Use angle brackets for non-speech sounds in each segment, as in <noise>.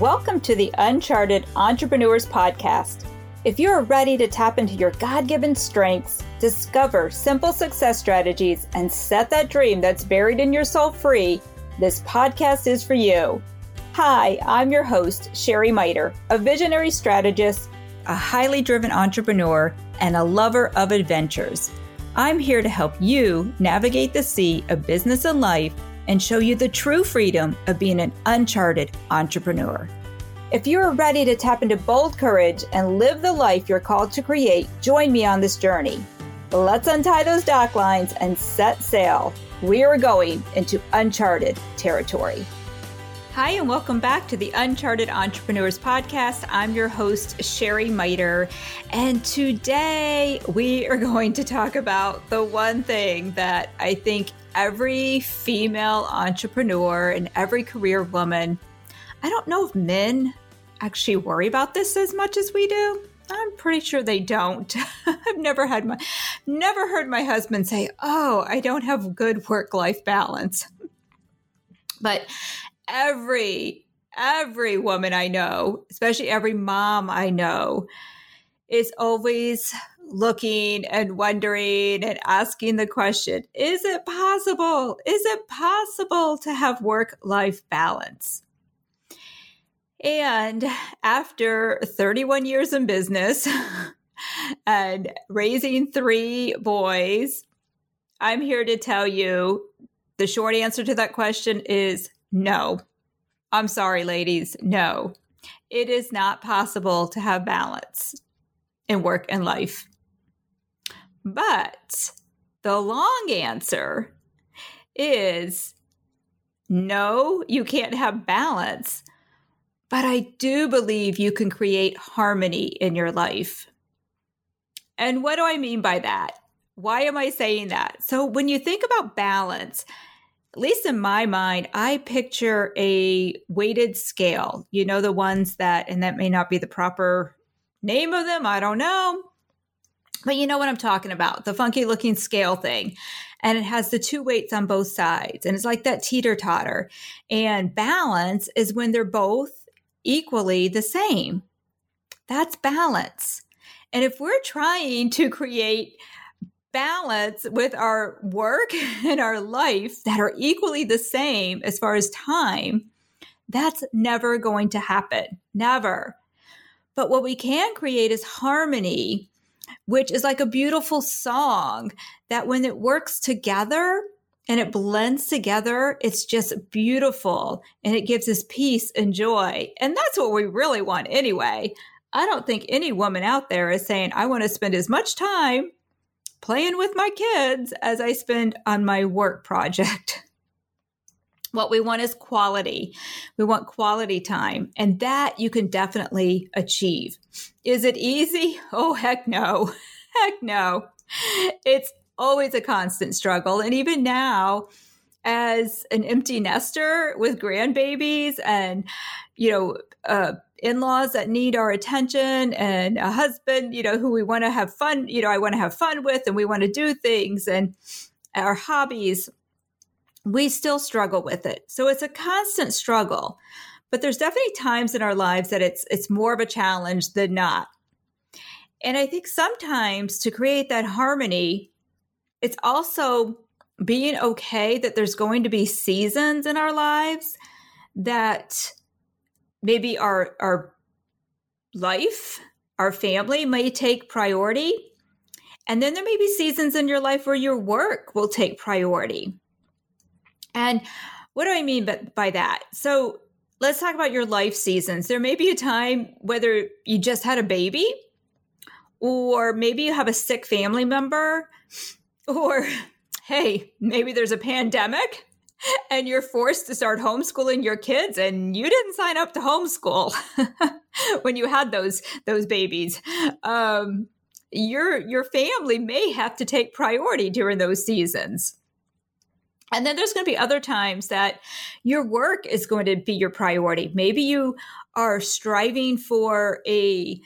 Welcome to the Uncharted Entrepreneurs Podcast. If you are ready to tap into your God given strengths, discover simple success strategies, and set that dream that's buried in your soul free, this podcast is for you. Hi, I'm your host, Sherry Miter, a visionary strategist, a highly driven entrepreneur, and a lover of adventures. I'm here to help you navigate the sea of business and life and show you the true freedom of being an uncharted entrepreneur. If you are ready to tap into bold courage and live the life you're called to create, join me on this journey. Let's untie those dock lines and set sail. We are going into uncharted territory. Hi, and welcome back to the Uncharted Entrepreneurs Podcast. I'm your host, Sherry Miter, and today we are <laughs> going to talk about the one thing that I think every female entrepreneur and every career woman, I don't know if men actually worry about this as much as we do. I'm pretty sure they don't. <laughs> I've never had my never heard my husband say, "Oh, I don't have good work-life balance." <laughs> But every every woman I know, especially every mom I know, is always looking and wondering and asking the question is it possible? Is it possible to have work life balance? And after 31 years in business <laughs> and raising three boys, I'm here to tell you the short answer to that question is no. I'm sorry, ladies. No, it is not possible to have balance in work and life. But the long answer is no, you can't have balance. But I do believe you can create harmony in your life. And what do I mean by that? Why am I saying that? So, when you think about balance, at least in my mind, I picture a weighted scale. You know, the ones that, and that may not be the proper name of them, I don't know. But you know what I'm talking about the funky looking scale thing. And it has the two weights on both sides. And it's like that teeter totter. And balance is when they're both equally the same. That's balance. And if we're trying to create balance with our work <laughs> and our life that are equally the same as far as time, that's never going to happen. Never. But what we can create is harmony, which is like a beautiful song that when it works together and it blends together, it's just beautiful and it gives us peace and joy. And that's what we really want anyway. I don't think any woman out there is saying, I want to spend as much time playing with my kids as I spend on my work <laughs> project. What we want is quality. We want quality time, and that you can definitely achieve. Is it easy? <laughs> Oh, heck no. <laughs> Heck no. It's always a constant struggle. And even now, as an empty nester with grandbabies and, you know, uh, in-laws that need our attention and a husband, you know, who we want to have fun, you know, I want to have fun with and we want to do things and our hobbies, we still struggle with it. So it's a constant struggle. But there's definitely times in our lives that it's it's more of a challenge than not. And I think sometimes to create that harmony, it's also being okay that there's going to be seasons in our lives that maybe our our life, our family may take priority. And then there may be seasons in your life where your work will take priority. And what do I mean by, by that? So let's talk about your life seasons. There may be a time whether you just had a baby, or maybe you have a sick family member, or hey, maybe there's a pandemic and you're forced to start homeschooling your kids and you didn't sign up to homeschool <laughs> when you had those those babies um, your your family may have to take priority during those seasons and then there's going to be other times that your work is going to be your priority maybe you are striving for a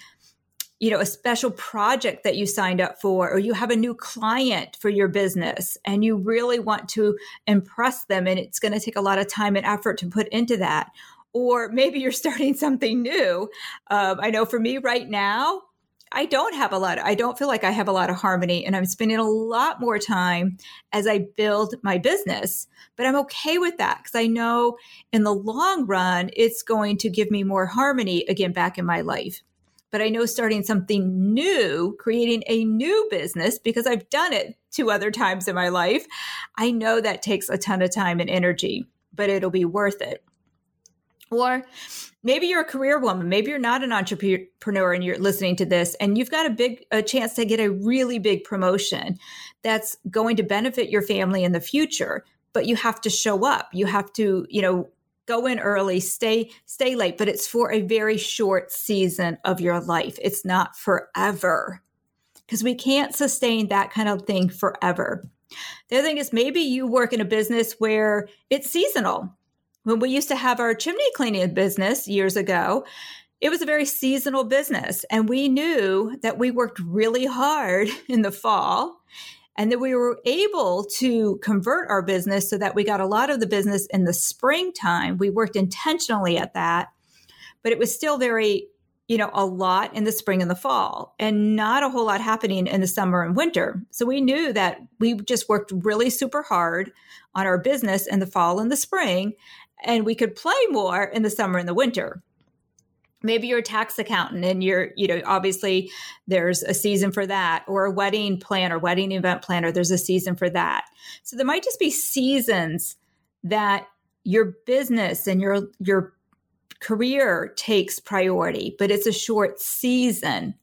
you know a special project that you signed up for or you have a new client for your business and you really want to impress them and it's going to take a lot of time and effort to put into that or maybe you're <laughs> starting something new. Um, I know for me right now, I don't have a lot. Of, I don't feel like I have a lot of harmony, and I'm spending a lot more time as I build my business. But I'm okay with that because I know in the long run, it's going to give me more harmony again back in my life. But I know starting something new, creating a new business, because I've done it two other times in my life, I know that takes a ton of time and energy, but it'll be worth it. Or maybe you're a career woman, maybe you're not an entrepreneur and you're listening to this and you've got a big a chance to get a really big promotion that's going to benefit your family in the future, but you have to show up. You have to, you know, go in early, stay stay late, but it's for a very short season of your life. It's not forever. Because we can't sustain that kind of thing forever. The other thing is maybe you work in a business where it's seasonal when we used to have our chimney cleaning business years ago, it was a very seasonal business. And we knew that we worked really hard <laughs> in the fall and that we were able to convert our business so that we got a lot of the business in the springtime. We worked intentionally at that, but it was still very, you know, a lot in the spring and the fall and not a whole lot happening in the summer and winter. So we knew that we just worked really super hard on our business in the fall and the spring and we could play more in the summer and the winter. Maybe you're a tax accountant and you're you know obviously there's a season for that or a wedding planner wedding event planner there's a season for that. So there might just be seasons that your business and your your career takes priority but it's a short season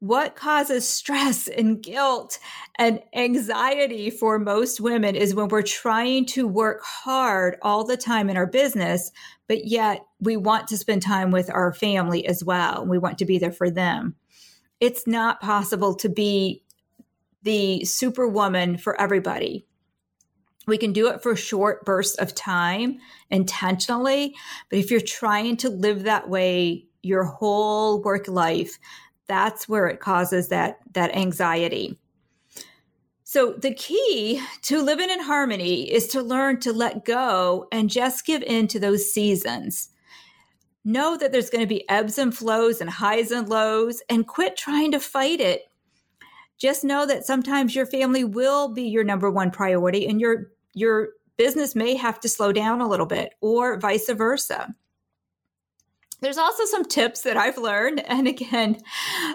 what causes stress <laughs> and guilt and anxiety for most women is when we're trying to work hard all the time in our business, but yet we want to spend time with our family as well. We want to be there for them. It's not possible to be the superwoman for everybody. We can do it for short bursts of time intentionally, but if you're trying to live that way your whole work life, that's where it causes that that anxiety. So the key to living in harmony is to learn to let go and just give in to those seasons. Know that there's going to be ebbs and flows and highs and lows and quit trying to fight it. Just know that sometimes your family will be your number one priority and your your business may have to slow down a little bit or vice versa there's also some tips that I've learned. And again,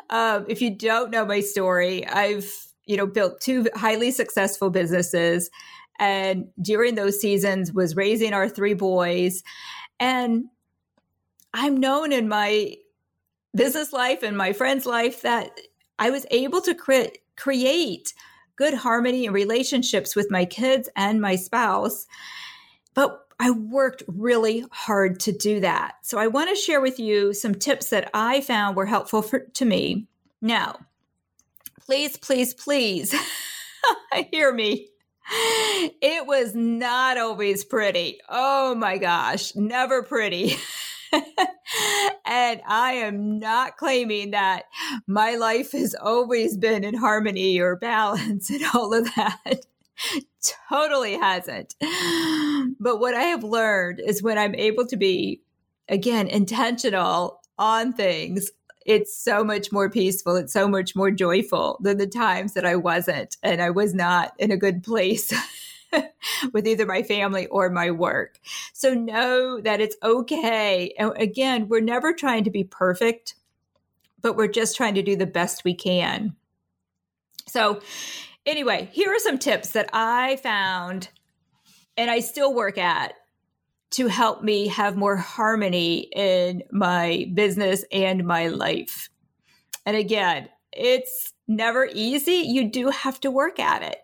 um, if you don't know my story, I've you know built two highly successful businesses, and during those seasons was raising our three boys, and I'm known in my business life and my friends' life that I was able to cre- create good harmony and relationships with my kids and my spouse. But I worked really hard to do that. So I want to share with you some tips that I found were helpful for, to me. Now, please, please, please <laughs> hear me. It was not always pretty. Oh my gosh, never pretty. <laughs> and I am not claiming that my life has always been in harmony or balance and all of that. <laughs> totally hasn't. <clears throat> But what I have learned is when I'm able to be, again, intentional on things, it's so much more peaceful. It's so much more joyful than the times that I wasn't and I was not in a good place. <laughs> with either my family or my work. So know that it's okay. And again, we're never trying to be perfect, but we're just trying to do the best we can. So Anyway, here are some tips that I found and I still work at to help me have more harmony in my business and my life. And again, it's never easy. You do have to work at it.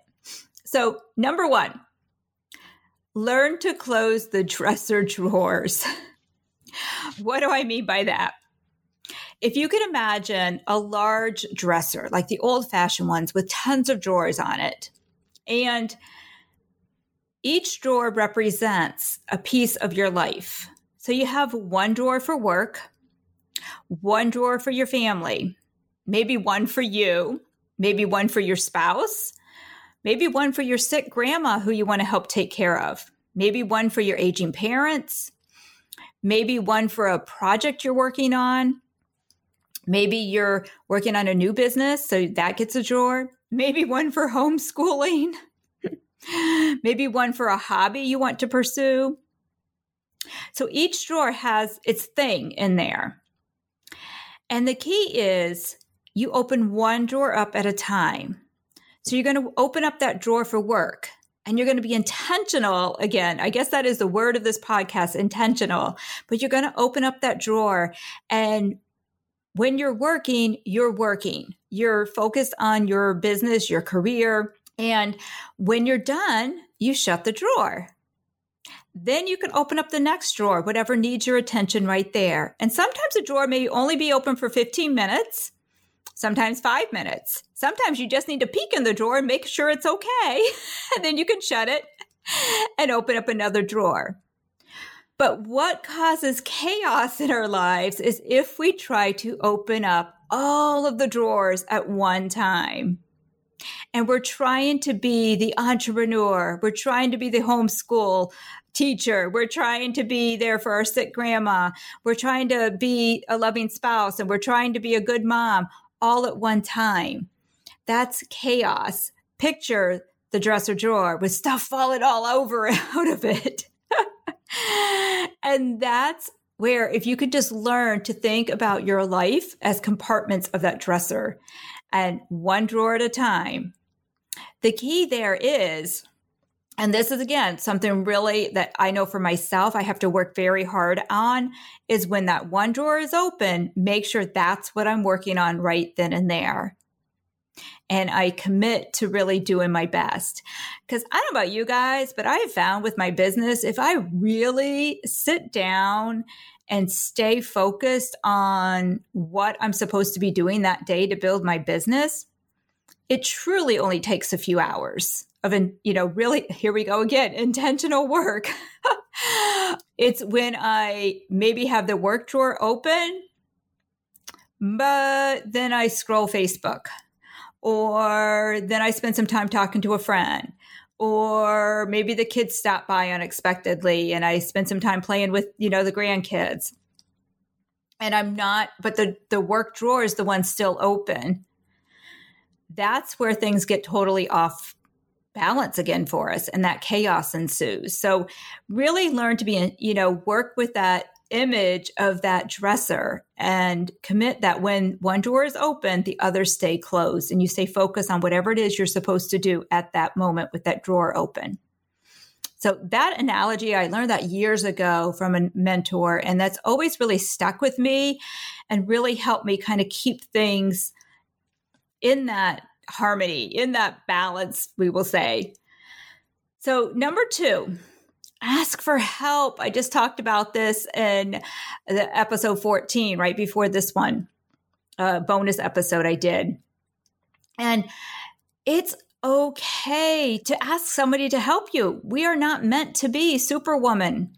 So, number one, learn to close the dresser <laughs> drawers. what do I mean by that? if you could imagine a large dresser, like the old fashioned ones with tons of drawers on it, and each drawer represents a piece of your life. So you have one drawer for work, one drawer for your family, maybe one for you, maybe one for your spouse, maybe one for your sick grandma who you want to help take care of, maybe one for your aging parents, maybe one for a project you're working on. Maybe you're working on a new business, so that gets a drawer. Maybe one for homeschooling. Maybe one for a hobby you want to pursue. So each drawer has its thing in there. And the key is you open one drawer up at a time. So you're going to open up that drawer for work and you're going to be intentional again. I guess that is the word of this podcast, intentional. But you're going to open up that drawer and when you're working, you're working. You're focused on your business, your career. And when you're done, you shut the drawer. Then you can open up the next drawer, whatever needs your attention right there. And sometimes a drawer may only be open for 15 minutes, sometimes five minutes. Sometimes you just need to peek in the drawer and make sure it's okay. <laughs> and then you can shut it and open up another drawer. But what causes chaos in our lives is if we try to open up all of the drawers at one time. And we're trying to be the entrepreneur. We're trying to be the homeschool teacher. We're trying to be there for our sick grandma. We're trying to be a loving spouse and we're trying to be a good mom all at one time. That's chaos. Picture the dresser drawer with stuff falling all over <laughs> out of it. <laughs> and that's where if you could just learn to think about your life as compartments of that dresser and one drawer at a time. The key there is and this is again something really that I know for myself, I have to work very hard on is when that one drawer is open, make sure that's what I'm working on right then and there. And I commit to really doing my best. Because I don't know about you guys, but I have found with my business, if I really sit down and stay focused on what I'm supposed to be doing that day to build my business, it truly only takes a few hours of an you know really here we go again intentional work. <laughs> It's when i maybe have the work drawer open but then i scroll facebook or then i spend some time talking to a friend or maybe the kids stop by unexpectedly and i spend some time playing with you know the grandkids. And i'm not but the the work drawer is the one still open that's where things get totally off balance again for us and that chaos ensues. So really learn to be, you know, work with that image of that dresser and commit that when one door is open, the others stay closed and you stay focused on whatever it is you're supposed to do at that moment with that drawer open. So that analogy, I learned that years ago from a mentor, and that's always really stuck with me and really helped me kind of keep things in that harmony, in that balance, we will say. So, number two, ask for help. I just talked about this in the episode 14, right before this one, uh, bonus episode I did. And it's okay to ask somebody to help you. We are not meant to be superwoman.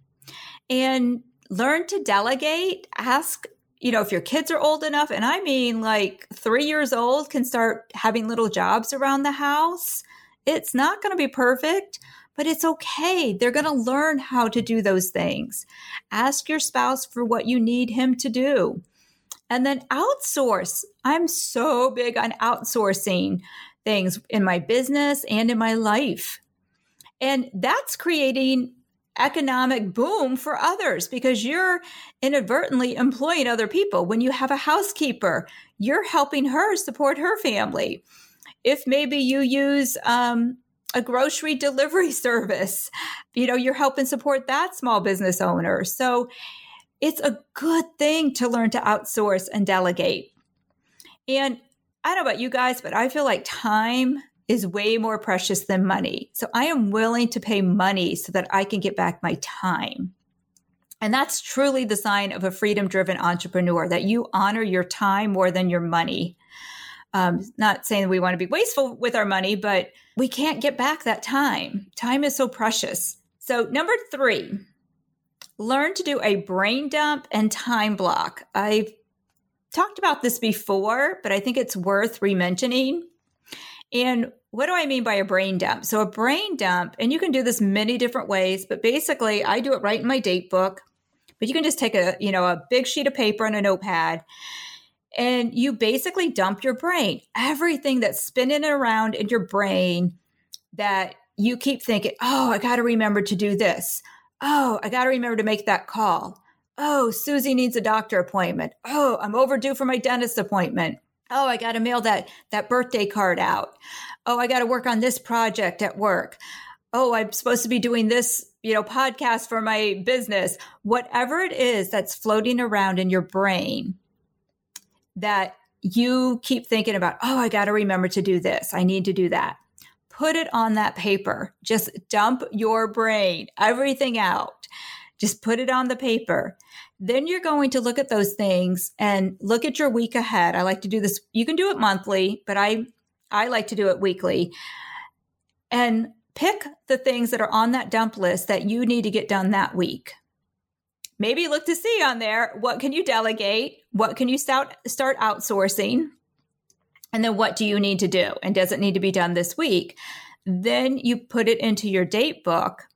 And learn to delegate, ask you know, if your kids are old enough, and I mean like three years old, can start having little jobs around the house, it's not going to be perfect, but it's okay. They're going to learn how to do those things. Ask your spouse for what you need him to do. And then outsource. I'm so big on outsourcing things in my business and in my life. And that's creating economic boom for others because you're inadvertently employing other people. When you have a housekeeper, you're helping her support her family. If maybe you use um, a grocery <laughs> delivery service, you know, you're helping support that small business owner. So it's a good thing to learn to outsource and delegate. And I don't know about you guys, but I feel like time is way more precious than money. So I am willing to pay money so that I can get back my time. And that's truly the sign of a freedom driven entrepreneur that you honor your time more than your money. Um, not saying we want to be wasteful with our money, but we can't get back that time. Time is so precious. So, number three, learn to do a brain dump and time block. I've talked about this before, but I think it's worth rementioning. And what do I mean by a brain dump? So, a brain dump, and you can do this many different ways, but basically, I do it right in my date book. but you can just take a, you know, a big sheet of paper and a notepad and you basically dump your brain, everything that's spinning around in your brain that you keep thinking, oh, I got to remember to do this. Oh, I got to remember to make that call. Oh, Susie needs a doctor appointment. Oh, I'm overdue for my dentist appointment. Oh, I got to mail that that birthday card out. Oh, I got to work on this project at work. Oh, I'm supposed to be doing this, you know, podcast for my business. Whatever it is that's floating around in your brain that you keep thinking about, oh, I got to remember to do this. I need to do that. Put it on that paper. Just dump your brain, everything out. Just put it on the paper. Then you're going to look at those things and look at your week ahead. I like to do this. You can do it monthly, but I I like to do it weekly. And pick the things that are on that dump list that you need to get done that week maybe look to see on there what can you delegate what can you start start outsourcing and then what do you need to do and does it need to be done this week then you put it into your date book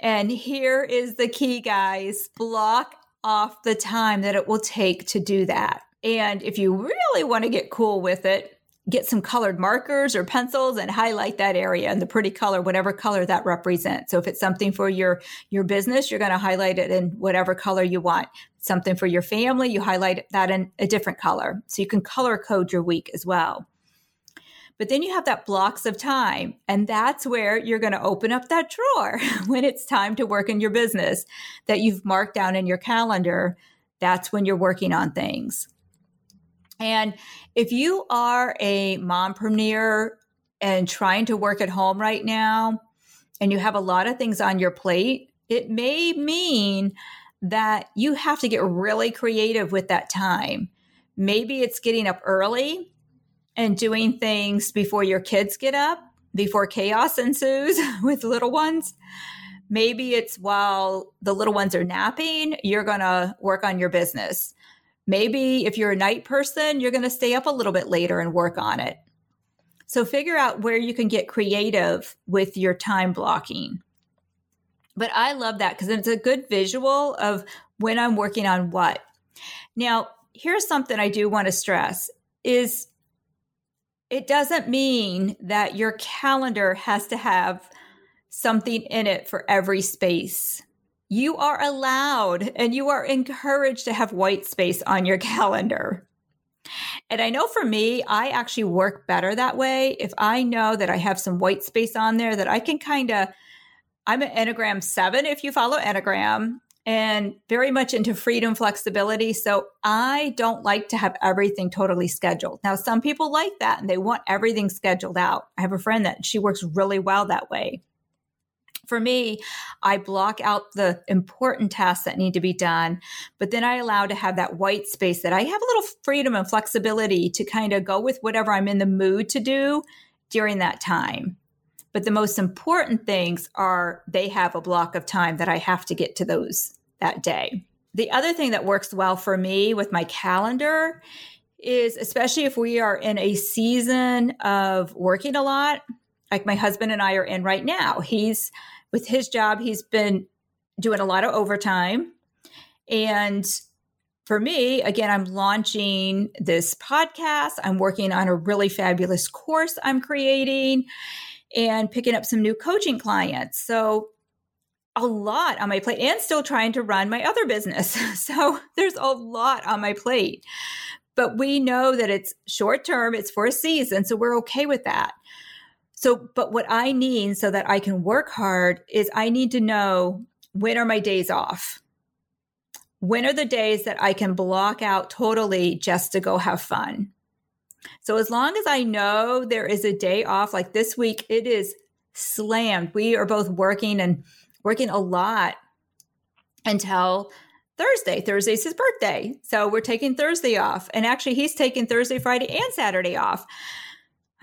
and here is the key guys. Block off the time that it will take to do that. And if you really want to get cool with it get some colored markers or pencils and highlight that area in the pretty color whatever color that represents. So if it's something for your your business you're going to highlight it in whatever color you want. Something for your family you highlight that in a different color. So you can color code your week as well but then you have that blocks of time and that's where you're going to open up that drawer <laughs> when it's time to work in your business that you've marked down in your calendar that's when you're working on things and if you are a mompreneur and trying to work at home right now, and you have a lot of things on your plate, it may mean that you have to get really creative with that time. Maybe it's getting up early and doing things before your kids get up, before chaos <laughs> ensues with little ones. Maybe it's while the little ones are napping, you're going to work on your business. Maybe if you're a night person, you're going to stay up a little bit later and work on it. So figure out where you can get creative with your time blocking. But I love that because it's a good visual of when I'm working on what. Now, here's something I do want to stress is it doesn't mean that your calendar has to have something in it for every space you are allowed and you are encouraged to have white space on your <laughs> calendar. And I know for me, I actually work better that way. If I know that I have some white space on there that I can kind of, I'm an Enneagram seven if you follow Enneagram, and very much into freedom, flexibility. So I don't like to have everything totally scheduled. Now, some people like that and they want everything scheduled out. I have a friend that she works really well that way for me, I block out the important tasks that need to be done, but then I allow to have that white space that I have a little freedom and flexibility to kind of go with whatever I'm in the mood to do during that time. But the most important things are they have a block of time that I have to get to those that day. The other thing that works well for me with my calendar is especially if we are in a season of working a lot, like my husband and I are in right now. He's with his job, he's been doing a lot of overtime. And for me, again, I'm launching this podcast. I'm working on a really fabulous course I'm creating and picking up some new coaching clients. So, a lot on my plate and still trying to run my other business. <laughs> So, there's a lot on my plate. But we know that it's short term, it's for a season. So, we're okay with that. So, but what I need so that I can work hard is I need to know when are my days off? When are the days that I can block out totally just to go have fun? So, as long as I know there is a day off, like this week, it is slammed. We are both working and working a lot until Thursday. Thursday's his birthday. So, we're taking Thursday off. And actually, he's taking Thursday, Friday, and Saturday off.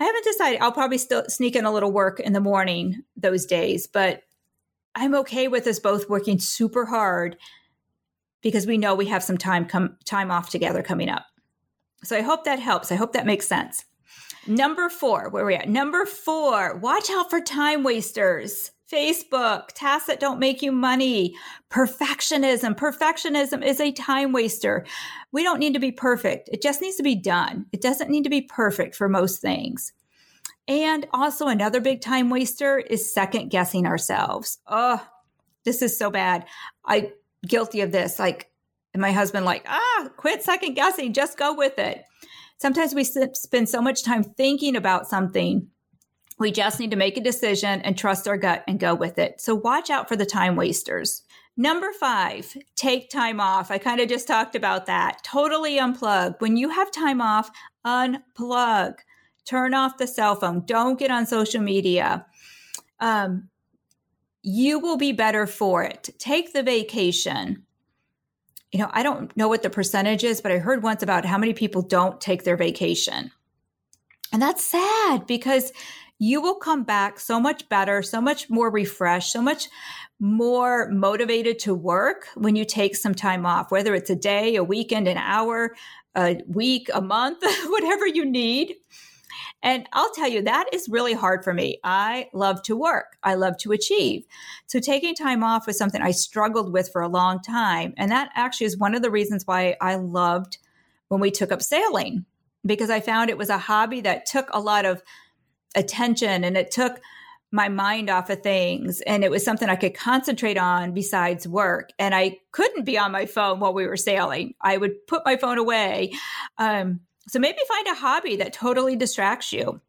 I haven't decided. I'll probably still sneak in a little work in the morning those days, but I'm okay with us both working super hard because we know we have some time come time off together coming up. So I hope that helps. I hope that makes sense. Number four, where are we at? Number four, watch out for time wasters. Facebook, tasks that don't make you money, perfectionism. Perfectionism is a time waster. We don't need to be perfect. It just needs to be done. It doesn't need to be perfect for most things. And also another big time waster is second guessing ourselves. Oh, this is so bad. I guilty of this. Like my husband like, "Ah, quit second guessing, just go with it." Sometimes we spend so much time thinking about something we just need to make a decision and trust our gut and go with it. So watch out for the time wasters. Number five, take time off. I kind of just talked about that. Totally unplug. When you have time off, unplug. Turn off the cell phone. Don't get on social media. Um, you will be better for it. Take the vacation. You know, I don't know what the percentage is, but I heard once about how many people don't take their vacation. And that's sad because you will come back so much better, so much more refreshed, so much more motivated to work when you take some time off, whether it's a day, a weekend, an hour, a week, a month, <laughs> whatever you need. And I'll tell you, that is really hard for me. I love to work, I love to achieve. So taking time off was something I struggled with for a long time. And that actually is one of the reasons why I loved when we took up sailing, because I found it was a hobby that took a lot of attention and it took my mind off of things and it was something I could concentrate on besides work. And I couldn't be on my phone while we were sailing. I would put my phone away. Um, so maybe find a hobby that totally distracts you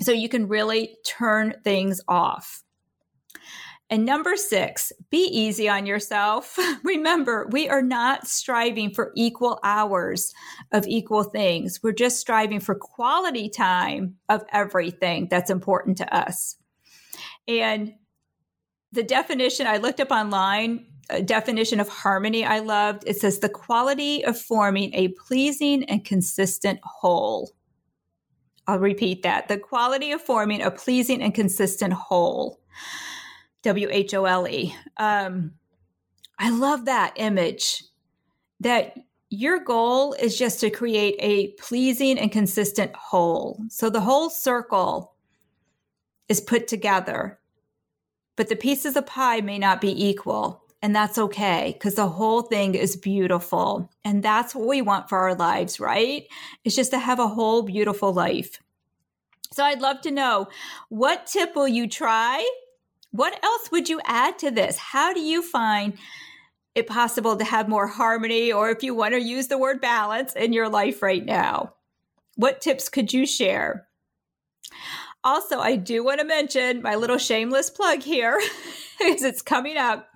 so you can really turn things off. And number six, be easy on yourself. <laughs> Remember, we are not striving for equal hours of equal things. We're just striving for quality time of everything that's important to us. And the definition I looked up online, definition of harmony I loved, it says the quality of forming a pleasing and consistent whole. I'll repeat that the quality of forming a pleasing and consistent whole. W H O L E. Um, I love that image that your goal is just to create a pleasing and consistent whole. So the whole circle is put together, but the pieces of pie may not be equal. And that's okay because the whole thing is beautiful. And that's what we want for our lives, right? It's just to have a whole beautiful life. So I'd love to know what tip will you try what else would you add to this? How do you find it possible to have more harmony, or if you want to use the word balance in your life right now? What tips could you share? Also, I do want to mention my little shameless plug here, <laughs> because it's coming up,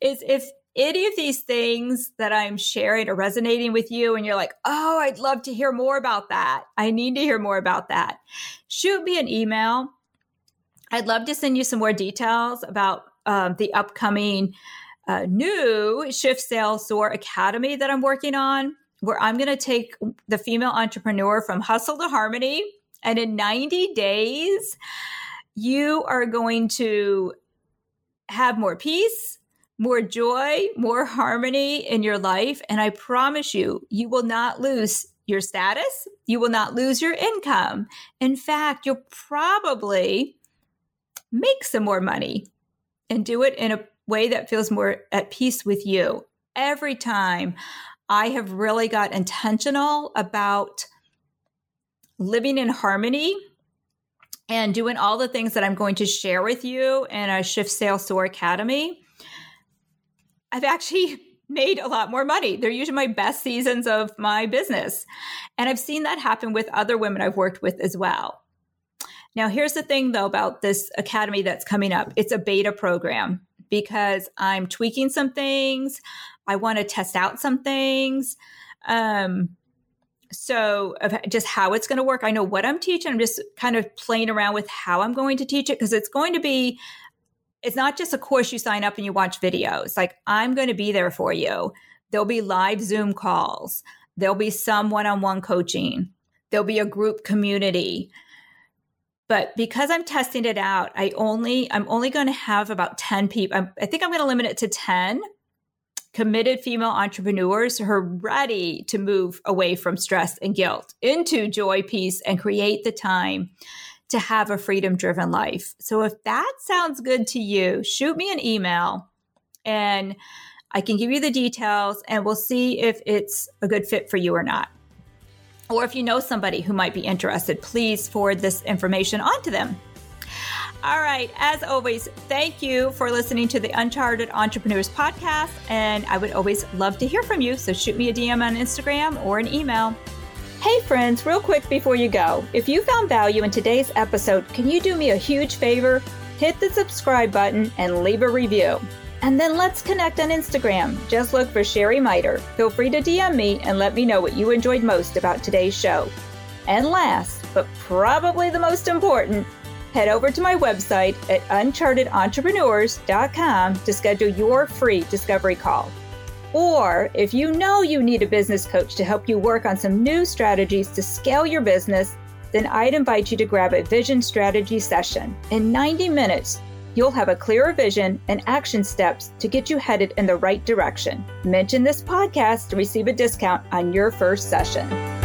is if any of these things that I'm sharing are resonating with you and you're like, oh, I'd love to hear more about that. I need to hear more about that. Shoot me an email I'd love to send you some more details about um, the upcoming uh, new Shift Sail Soar Academy that I'm working on, where I'm going to take the female entrepreneur from hustle to harmony. And in 90 days, you are going to have more peace, more joy, more harmony in your life. And I promise you, you will not lose your status. You will not lose your income. In fact, you'll probably make some more money and do it in a way that feels more at peace with you. Every time I have really got intentional about living in harmony and doing all the things that I'm going to share with you in a Shift Sail Soar Academy, I've actually <laughs> made a lot more money. They're usually my best seasons of my business. And I've seen that happen with other women I've worked with as well. Now, here's the thing though about this academy that's coming up it's a beta program because I'm tweaking some things. I want to test out some things. Um, so just how it's going to work. I know what I'm teaching. I'm just kind of playing around with how I'm going to teach it because it's going to be it's not just a course you sign up and you watch videos. Like I'm going to be there for you. There'll be live Zoom calls. There'll be some one-on-one coaching. There'll be a group community. But because I'm testing it out, I only I'm only going to have about 10 people. I'm, I think I'm going to limit it to 10 committed female entrepreneurs who are ready to move away from stress and guilt into joy, peace, and create the time to have a freedom driven life. So if that sounds good to you, shoot me an email and I can give you the details and we'll see if it's a good fit for you or not. Or if you know somebody who might be interested, please forward this information on to them. All right. As always, thank you for listening to the Uncharted Entrepreneurs podcast. And I would always love to hear from you. So shoot me a DM on Instagram or an email. Hey, friends, real quick before you go, if you found value in today's episode, can you do me a huge favor? Hit the subscribe button and leave a review. And then let's connect on Instagram. Just look for Sherry Miter. Feel free to DM me and let me know what you enjoyed most about today's show. And last, but probably the most important, head over to my website at unchartedentrepreneurs.com to schedule your free discovery call. Or if you know you need a business coach to help you work on some new strategies to scale your business, then I'd invite you to grab a vision strategy session. In 90 minutes, you'll have a clearer vision and action steps to get you headed in the right direction. Mention this podcast to receive a discount on your first session.